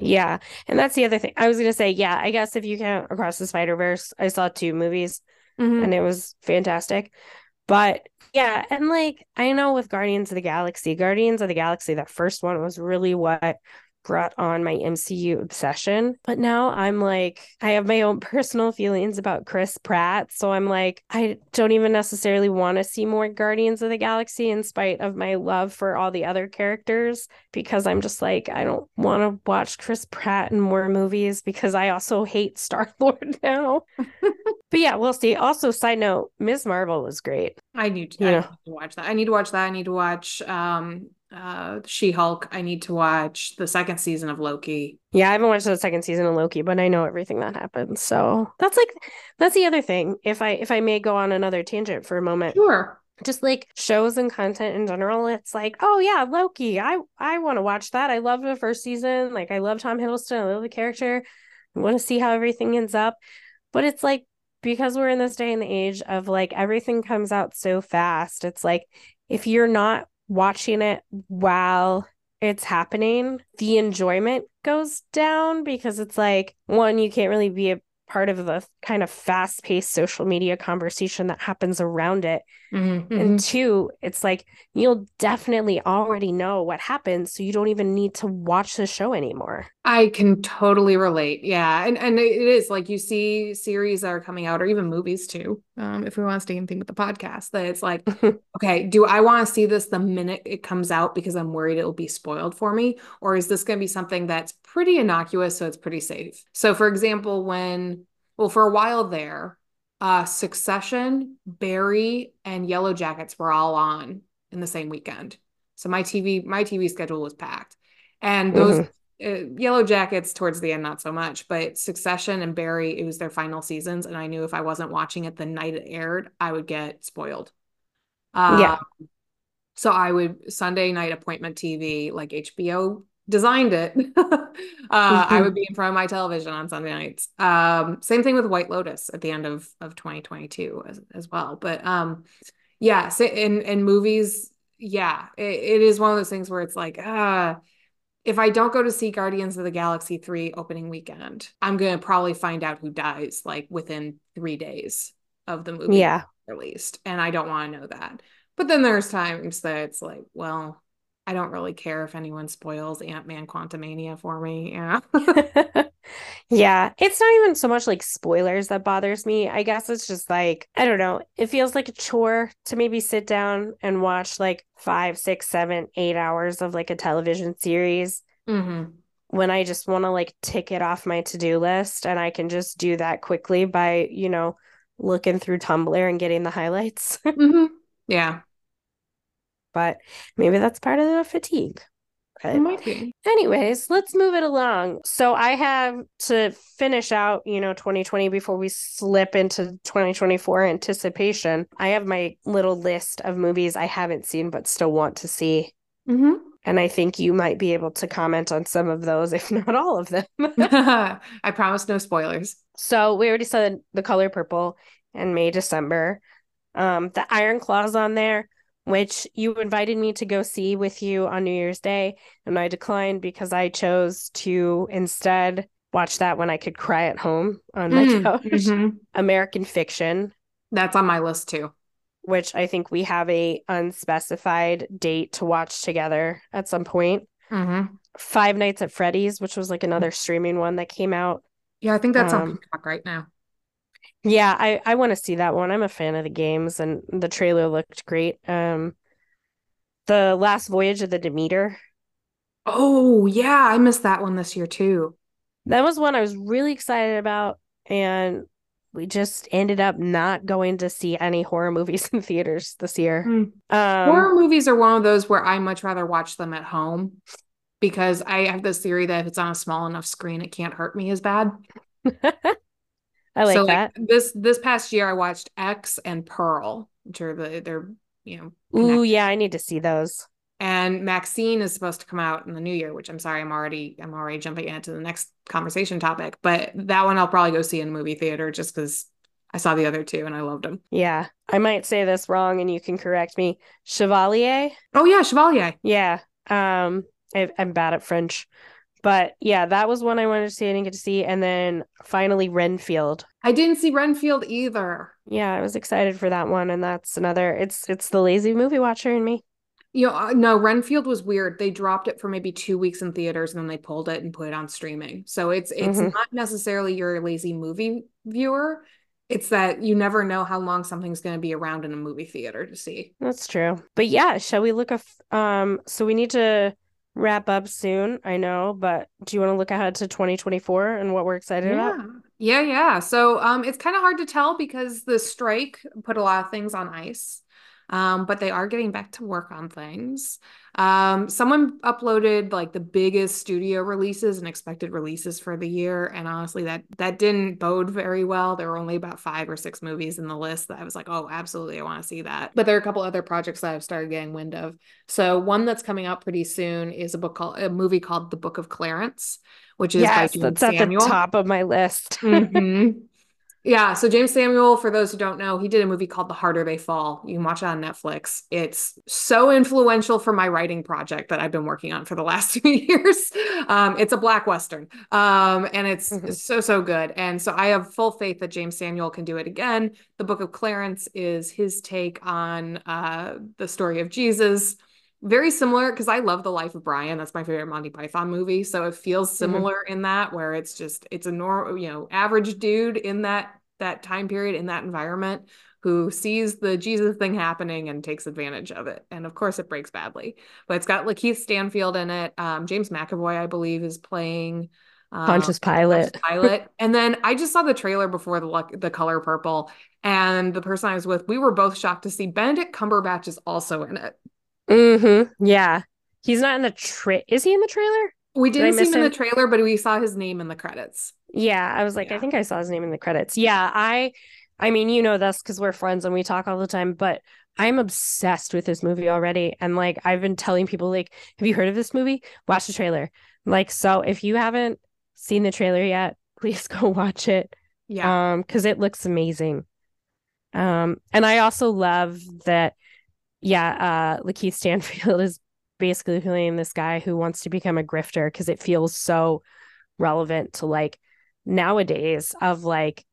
yeah and that's the other thing i was gonna say yeah i guess if you count across the spider verse i saw two movies mm-hmm. and it was fantastic but yeah and like i know with guardians of the galaxy guardians of the galaxy that first one was really what brought on my MCU obsession. But now I'm like, I have my own personal feelings about Chris Pratt. So I'm like, I don't even necessarily want to see more Guardians of the Galaxy in spite of my love for all the other characters because I'm just like, I don't want to watch Chris Pratt in more movies because I also hate Star Lord now. but yeah, we'll see. Also, side note, Ms. Marvel was great. I need to, I need to watch that. I need to watch that. I need to watch um uh She-Hulk. I need to watch the second season of Loki. Yeah, I haven't watched the second season of Loki, but I know everything that happens. So that's like that's the other thing. If I if I may go on another tangent for a moment. Sure. Just like shows and content in general, it's like, oh yeah, Loki. I I want to watch that. I love the first season. Like I love Tom Hiddleston. I love the character. I want to see how everything ends up. But it's like because we're in this day and the age of like everything comes out so fast. It's like if you're not watching it while it's happening, the enjoyment goes down because it's like, one, you can't really be a part of the kind of fast paced social media conversation that happens around it. Mm-hmm. And two, it's like you'll definitely already know what happens. So you don't even need to watch the show anymore. I can totally relate. Yeah. And and it is like you see series that are coming out or even movies too. Um, if we want to stay in thing with the podcast, that it's like, okay, do I want to see this the minute it comes out because I'm worried it'll be spoiled for me? Or is this gonna be something that's pretty innocuous, so it's pretty safe? So for example, when well, for a while there, uh, Succession, Barry, and Yellow Jackets were all on in the same weekend. So my TV, my TV schedule was packed, and those mm-hmm uh, Yellow Jackets towards the end, not so much, but Succession and Barry, it was their final seasons. And I knew if I wasn't watching it the night it aired, I would get spoiled. Uh, yeah. So I would Sunday night appointment TV, like HBO designed it, uh, mm-hmm. I would be in front of my television on Sunday nights. Um, same thing with White Lotus at the end of of 2022 as, as well. But um, yeah, so in in movies, yeah, it, it is one of those things where it's like. Uh, if I don't go to see Guardians of the Galaxy 3 opening weekend, I'm going to probably find out who dies like within three days of the movie yeah. released. And I don't want to know that. But then there's times that it's like, well, I don't really care if anyone spoils Ant Man Quantumania for me. Yeah. yeah. It's not even so much like spoilers that bothers me. I guess it's just like, I don't know. It feels like a chore to maybe sit down and watch like five, six, seven, eight hours of like a television series. Mm-hmm. When I just want to like tick it off my to do list and I can just do that quickly by, you know, looking through Tumblr and getting the highlights. mm-hmm. Yeah but maybe that's part of the fatigue. But might be. Anyways, let's move it along. So I have to finish out, you know, 2020 before we slip into 2024 anticipation. I have my little list of movies I haven't seen but still want to see. Mm-hmm. And I think you might be able to comment on some of those, if not all of them. I promise no spoilers. So we already said the color purple and May, December. Um, the Iron Claws on there which you invited me to go see with you on New Year's Day, and I declined because I chose to instead watch that when I could cry at home on my mm, couch. Mm-hmm. American Fiction. That's on my list too. Which I think we have a unspecified date to watch together at some point. Mm-hmm. Five Nights at Freddy's, which was like another streaming one that came out. Yeah, I think that's um, on Peacock right now. Yeah, I I want to see that one. I'm a fan of the games and the trailer looked great. Um The Last Voyage of the Demeter. Oh, yeah, I missed that one this year too. That was one I was really excited about and we just ended up not going to see any horror movies in theaters this year. Mm. Um, horror movies are one of those where I much rather watch them at home because I have this theory that if it's on a small enough screen, it can't hurt me as bad. I like so, that. Like, this this past year, I watched X and Pearl, which are the they're you know. Oh yeah, I need to see those. And Maxine is supposed to come out in the new year, which I'm sorry, I'm already I'm already jumping into the next conversation topic. But that one I'll probably go see in movie theater just because I saw the other two and I loved them. Yeah, I might say this wrong, and you can correct me. Chevalier. Oh yeah, Chevalier. Yeah. Um, I, I'm bad at French. But yeah, that was one I wanted to see. I didn't get to see. And then finally, Renfield. I didn't see Renfield either. Yeah, I was excited for that one. And that's another, it's it's the lazy movie watcher in me. You know, uh, no, Renfield was weird. They dropped it for maybe two weeks in theaters and then they pulled it and put it on streaming. So it's it's mm-hmm. not necessarily your lazy movie viewer. It's that you never know how long something's going to be around in a movie theater to see. That's true. But yeah, shall we look up? Um, so we need to wrap up soon, I know, but do you want to look ahead to 2024 and what we're excited yeah. about? Yeah, yeah. So um it's kind of hard to tell because the strike put a lot of things on ice. Um, but they are getting back to work on things. Um, someone uploaded like the biggest studio releases and expected releases for the year, and honestly, that that didn't bode very well. There were only about five or six movies in the list that I was like, oh, absolutely, I want to see that. But there are a couple other projects that I've started getting wind of. So one that's coming out pretty soon is a book called a movie called The Book of Clarence, which is yes, by that's Samuel. at the top of my list. mm-hmm. Yeah. So Jeymes Samuel, for those who don't know, he did a movie called The Harder They Fall. You can watch it on Netflix. It's so influential for my writing project that I've been working on for the last two years. Um, it's a black western, um, and it's mm-hmm. so so good. And so I have full faith that Jeymes Samuel can do it again. The Book of Clarence is his take on uh, the story of Jesus very similar because I love the life of Brian. That's my favorite Monty Python movie. So it feels mm-hmm. similar mm-hmm. in that where it's just it's a normal, you know, average dude in that that time period in that environment who sees the Jesus thing happening and takes advantage of it. And of course it breaks badly. But it's got Lakeith Stanfield in it. Um, James McAvoy, I believe, is playing um, Pontius Pilate. Pilate. and then I just saw the trailer before the the color purple, and the person I was with, we were both shocked to see Benedict Cumberbatch is also in it. Mm-hmm. Yeah. He's not in the tra is he in the trailer? We didn't see him, him in the trailer, but we saw his name in the credits. Yeah, I was like, yeah. I think I saw his name in the credits. Yeah, I I mean, you know this because we're friends and we talk all the time, but I'm obsessed with this movie already. And like I've been telling people, like, have you heard of this movie? Watch the trailer. Like, so if you haven't seen the trailer yet, please go watch it. Yeah. Um, because it looks amazing. Um, and I also love that, yeah, uh Lakeith Stanfield is basically playing this guy who wants to become a grifter because it feels so relevant to like nowadays of like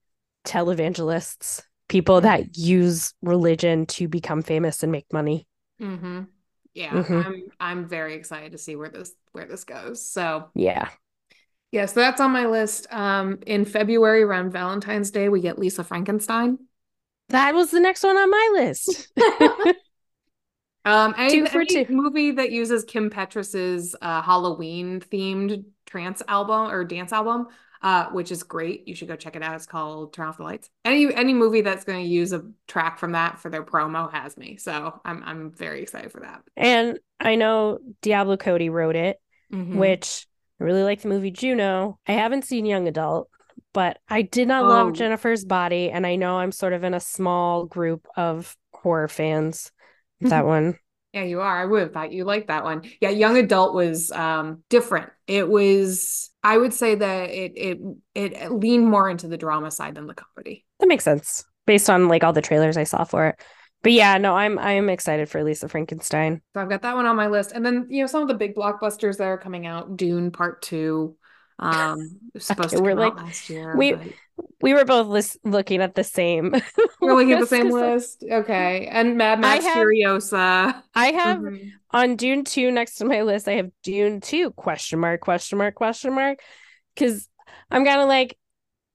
televangelists, people that use religion to become famous and make money. Mm-hmm. Yeah, Mhm. I'm I'm very excited to see where this where this goes. So Yeah. yeah, so that's on my list. Um, in February around Valentine's Day, we get Lisa Frankenstein. That was the next one on my list. Um, any, Two for any two. movie that uses Kim Petras's uh, Halloween themed trance album or dance album, uh, which is great. You should go check it out. It's called Turn Off the Lights. Any any movie that's going to use a track from that for their promo has me. So I'm I'm very excited for that. and I know Diablo Cody wrote it, Mhm. which I really like the movie Juno. I haven't seen Young Adult, but I did not love Oh. Jennifer's Body, and I know I'm sort of in a small group of horror fans. That one. Yeah, you are. I would have thought you liked that one. Yeah, young adult was um different. It was I would say that it it it leaned more into the drama side than the comedy. That makes sense based on like all the trailers I saw for it. But yeah, no, I'm I'm excited for Lisa Frankenstein. So I've got that one on my list. And then, you know, some of the big blockbusters that are coming out, Dune Part 2 um supposed Okay, to we're like- last year. we- but We were both lis- looking at the same. we're looking at the same list. Okay. And Mad Max have- Furiosa. I have Mhm. on Dune 2 next to my list, I have Dune 2 question mark, question mark, question mark. Cause I'm kind of like,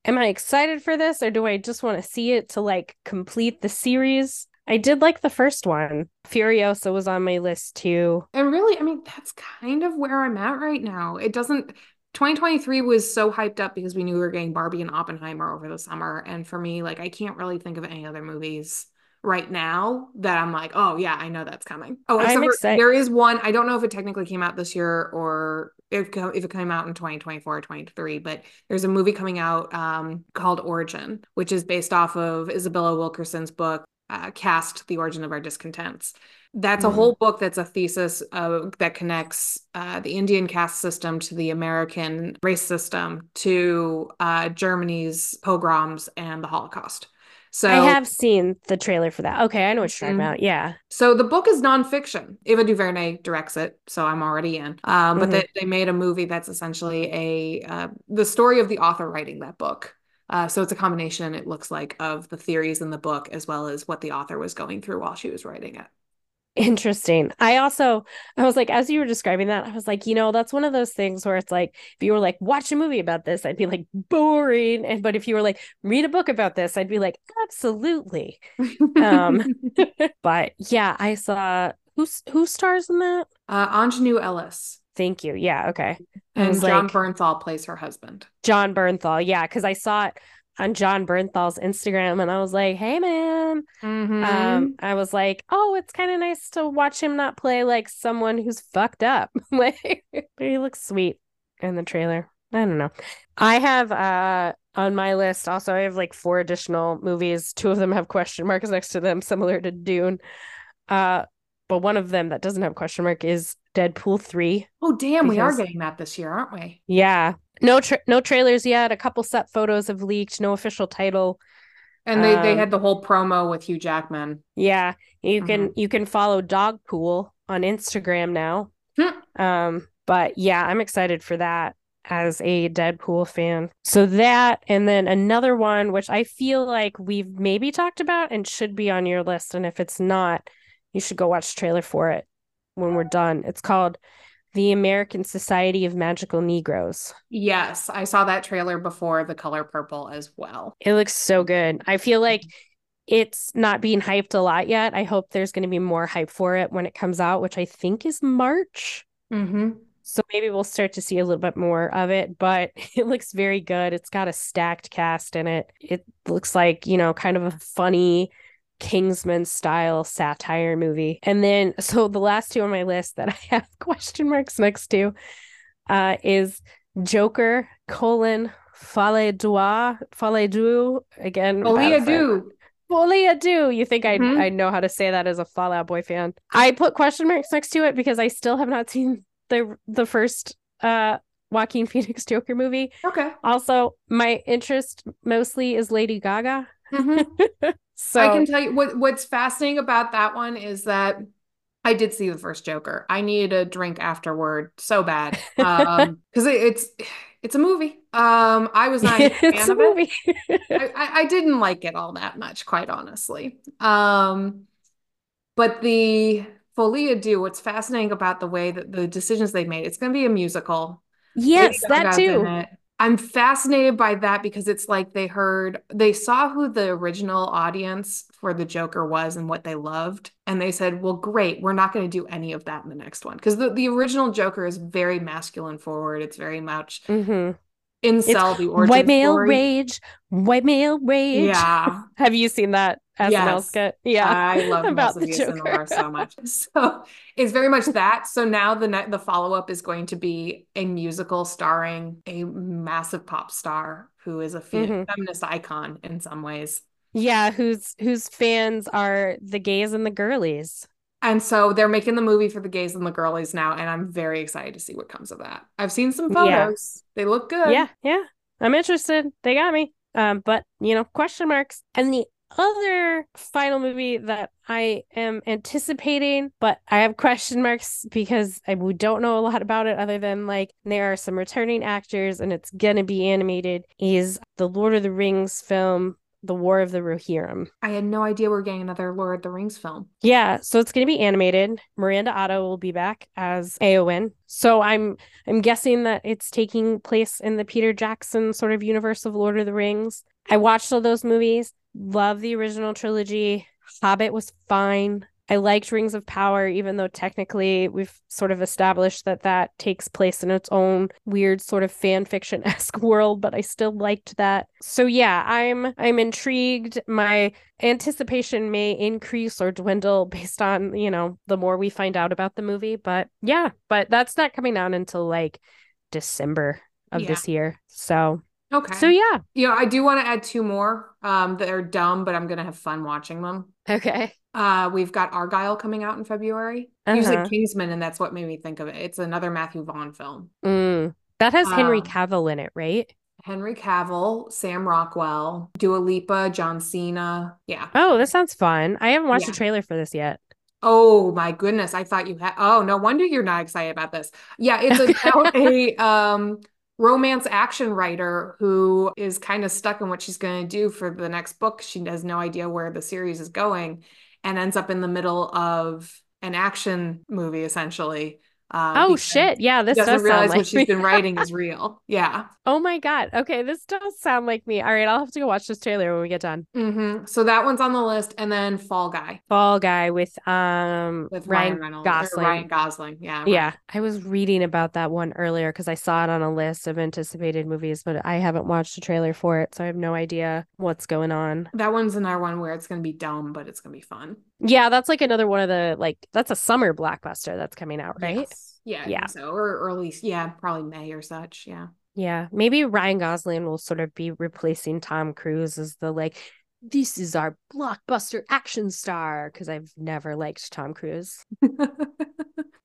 am I excited for this or do I just want to see it to like complete the series? I did like the first one. Furiosa was on my list too. And really, I mean, that's kind of where I'm at right now. It doesn't 2023 was so hyped up because we knew we were getting Barbie and Oppenheimer over the summer. And for me, like I can't really think of any other movies right now that I'm like, oh yeah, I know that's coming. Oh, I'm for excited- there is one. I don't know if it technically came out this year or if if it came out in 2024 or 23, but there's a movie coming out um, called Origin, which is based off of Isabella Wilkerson's book, uh, Caste: The Origin of Our Discontents. That's a Mhm. whole book that's a thesis uh, that connects uh, the Indian caste system to the American race system to uh, Germany's pogroms and the Holocaust. So I have seen the trailer for that. Okay, I know what you're talking Mhm. about. Yeah. so the book is nonfiction. Ava DuVernay directs it, so I'm already in. Um, but Mhm. they, they made a movie that's essentially a uh, the story of the author writing that book. Uh, so it's a combination, it looks like, of the theories in the book as well as what the author was going through while she was writing it. Interesting. I also, I was like, as you were describing that, I was like, you know, that's one of those things where it's like, if you were like, watch a movie about this, I'd be like, boring. And but if you were like, read a book about this, I'd be like, absolutely. Um, But yeah, I saw who's who stars in that? uh, Aunjanue Ellis Thank you. Yeah, okay. And Jon like- Bernthal plays her husband. Jon Bernthal. Yeah, because I saw it on Jon Bernthal's Instagram and I was like, hey man. Mhm. Um, I was like, oh, it's kind of nice to watch him not play like someone who's fucked up. like he looks sweet in the trailer. I don't know. I have uh on my list also I have like four additional movies. Two of them have question marks next to them, similar to Dune. Uh, but one of them that doesn't have question mark is Deadpool 3. oh, damn, we are getting that this year, aren't we? Yeah. No tra- no trailers yet. A couple set photos have leaked, no official title. And they, they Um, had the whole promo with Hugh Jackman. Yeah, you can you can follow Dogpool on Instagram now. Hmm. Um, but yeah, I'm excited for that as a Deadpool fan. So that and then another one which I feel like we've maybe talked about and should be on your list and if it's not, you should go watch the trailer for it when we're done. It's called The American Society of Magical Negroes. Yes, I saw that trailer before The Color Purple as well. It looks so good. I feel like it's not being hyped a lot yet. I hope there's going to be more hype for it when it comes out, which I think is March. Mm-hmm. So maybe we'll start to see a little bit more of it, but it looks very good. It's got a stacked cast in it. It looks like, you know, kind of a funny Kingsman style satire movie. And then, so the last two on my list that I have question marks next to uh, is Joker colon Fale Dua Fale Du again. Do. Folie à Deux. You think. I I know how to say that as a Fallout Boy fan? I put question marks next to it because I still have not seen the the first uh Joaquin Phoenix Joker movie. Okay. Also, my interest mostly is Lady Gaga. Mhm. So I can tell you what what's fascinating about that one is that I did see the first Joker. I needed a drink afterward so bad. Um because it, it's it's a movie. Um I was not a fan a of it. movie. I, I, I didn't like it all that much, quite honestly. Um, but the Folia do what's fascinating about the way that the decisions they made, it's going to be a musical. Yes, that too. I'm fascinated by that because it's like they heard, they saw who the original audience for the Joker was and what they loved. And they said, well, great, we're not going to do any of that in the next one. Because the, the original Joker is very masculine forward. It's very much hmm incel, the origin white male story. rage, white male rage. Yeah. Have you seen that SNL Yes. skit? Yeah. I love about the Joker. so much. So it's very much that. So now the ne- the follow up is going to be a musical starring a massive pop star who is a fe- Mhm. feminist icon in some ways. Yeah, whose whose fans are the gays and the girlies. And so they're making the movie for the gays and the girlies now, and I'm very excited to see what comes of that. I've seen some Yeah. photos; they look good. Yeah, yeah. I'm interested. They got me. Um, but you know, question marks. And the other final movie that I am anticipating, but I have question marks because I, we don't know a lot about it other than like there are some returning actors and it's gonna be animated, is the Lord of the Rings film, The War of the Rohirrim. I had no idea we are getting another Lord of the Rings film. Yeah, so it's going to be animated. Miranda Otto will be back as Eowyn. So I'm I'm guessing that it's taking place in the Peter Jackson sort of universe of Lord of the Rings. I watched all those movies. Love the original trilogy. Hobbit was fine. I liked Rings of Power, even though technically we've sort of established that that takes place in its own weird sort of fan fiction esque world, but I still liked that. So yeah, I'm I'm intrigued. My anticipation may increase or dwindle based on you know the more we find out about the movie. But yeah, but that's not coming out until like December of Yeah. this year. So Okay. so yeah, you know, I do want to add two more um, that are dumb, but I'm gonna have fun watching them. Okay. Uh, we've got Argylle coming out in February. You said Uh-huh. Kingsman, and that's what made me think of it. It's another Matthew Vaughn film. Mm. That has Henry Um, Cavill in it, right? Henry Cavill, Sam Rockwell, Dua Lipa, John Cena. Yeah. Oh, that sounds fun. I haven't watched Yeah. the trailer for this yet. Oh my goodness. I thought you had. Oh, no wonder you're not excited about this. Yeah, it's about a um romance action writer who is kind of stuck in what she's going to do for the next book. She has no idea where the series is going and ends up in the middle of an action movie essentially. Uh, Oh shit. Yeah, this doesn't does sound realize like what she's me. been writing is real. Yeah. Oh my god. Okay, this does sound like me. All right, I'll have to go watch this trailer when we get done. hmm So that one's on the list, and then Fall Guy Fall Guy with um with Ryan Ryan Reynolds Gosling. Ryan Gosling. Yeah. Yeah, I was reading about that one earlier because I saw it on a list of anticipated movies, but I haven't watched the trailer for it, so I have no idea what's going on. That one's another one where it's going to be dumb, but it's going to be fun. Yeah, that's like another one of the like that's a summer blockbuster that's coming out, right? Yes. Yeah. Yeah. So, or early, yeah, probably May or such. Yeah. Yeah, maybe Ryan Gosling will sort of be replacing Tom Cruise as the like, this is our blockbuster action star because I've never liked Tom Cruise.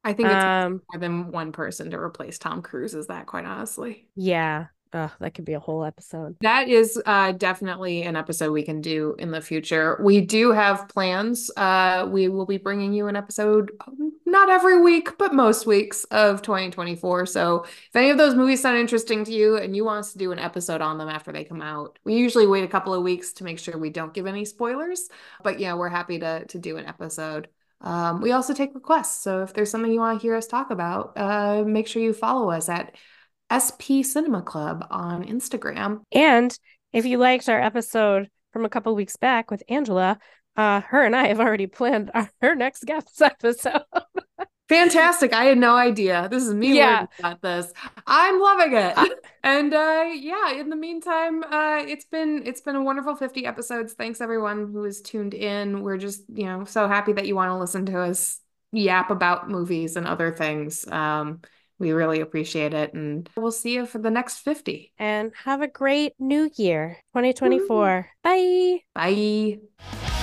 I think it's Um, more than one person to replace Tom Cruise, is that quite honestly? yeah, Ugh, that could be a whole episode. That is uh, definitely an episode we can do in the future. We do have plans. Uh, we will be bringing you an episode, um, not every week, but most weeks of 2024. So if any of those movies sound interesting to you and you want us to do an episode on them after they come out, we usually wait a couple of weeks to make sure we don't give any spoilers. But yeah, we're happy to to do an episode. Um, we also take requests. So if there's something you want to hear us talk about, uh, make sure you follow us at SP Cinema Club on Instagram. And if you liked our episode from a couple weeks back with Angela, uh, her and I have already planned our, her next guest episode. Fantastic. I had no idea. This is me Yeah. about this. I'm loving it. And uh yeah, in the meantime, uh it's been it's been a wonderful 50 episodes. Thanks everyone who has tuned in. We're just, you know, so happy that you want to listen to us yap about movies and other things. Um We really appreciate it. And we'll see you for the next 50. And have a great new year, 2024. Bye. Bye.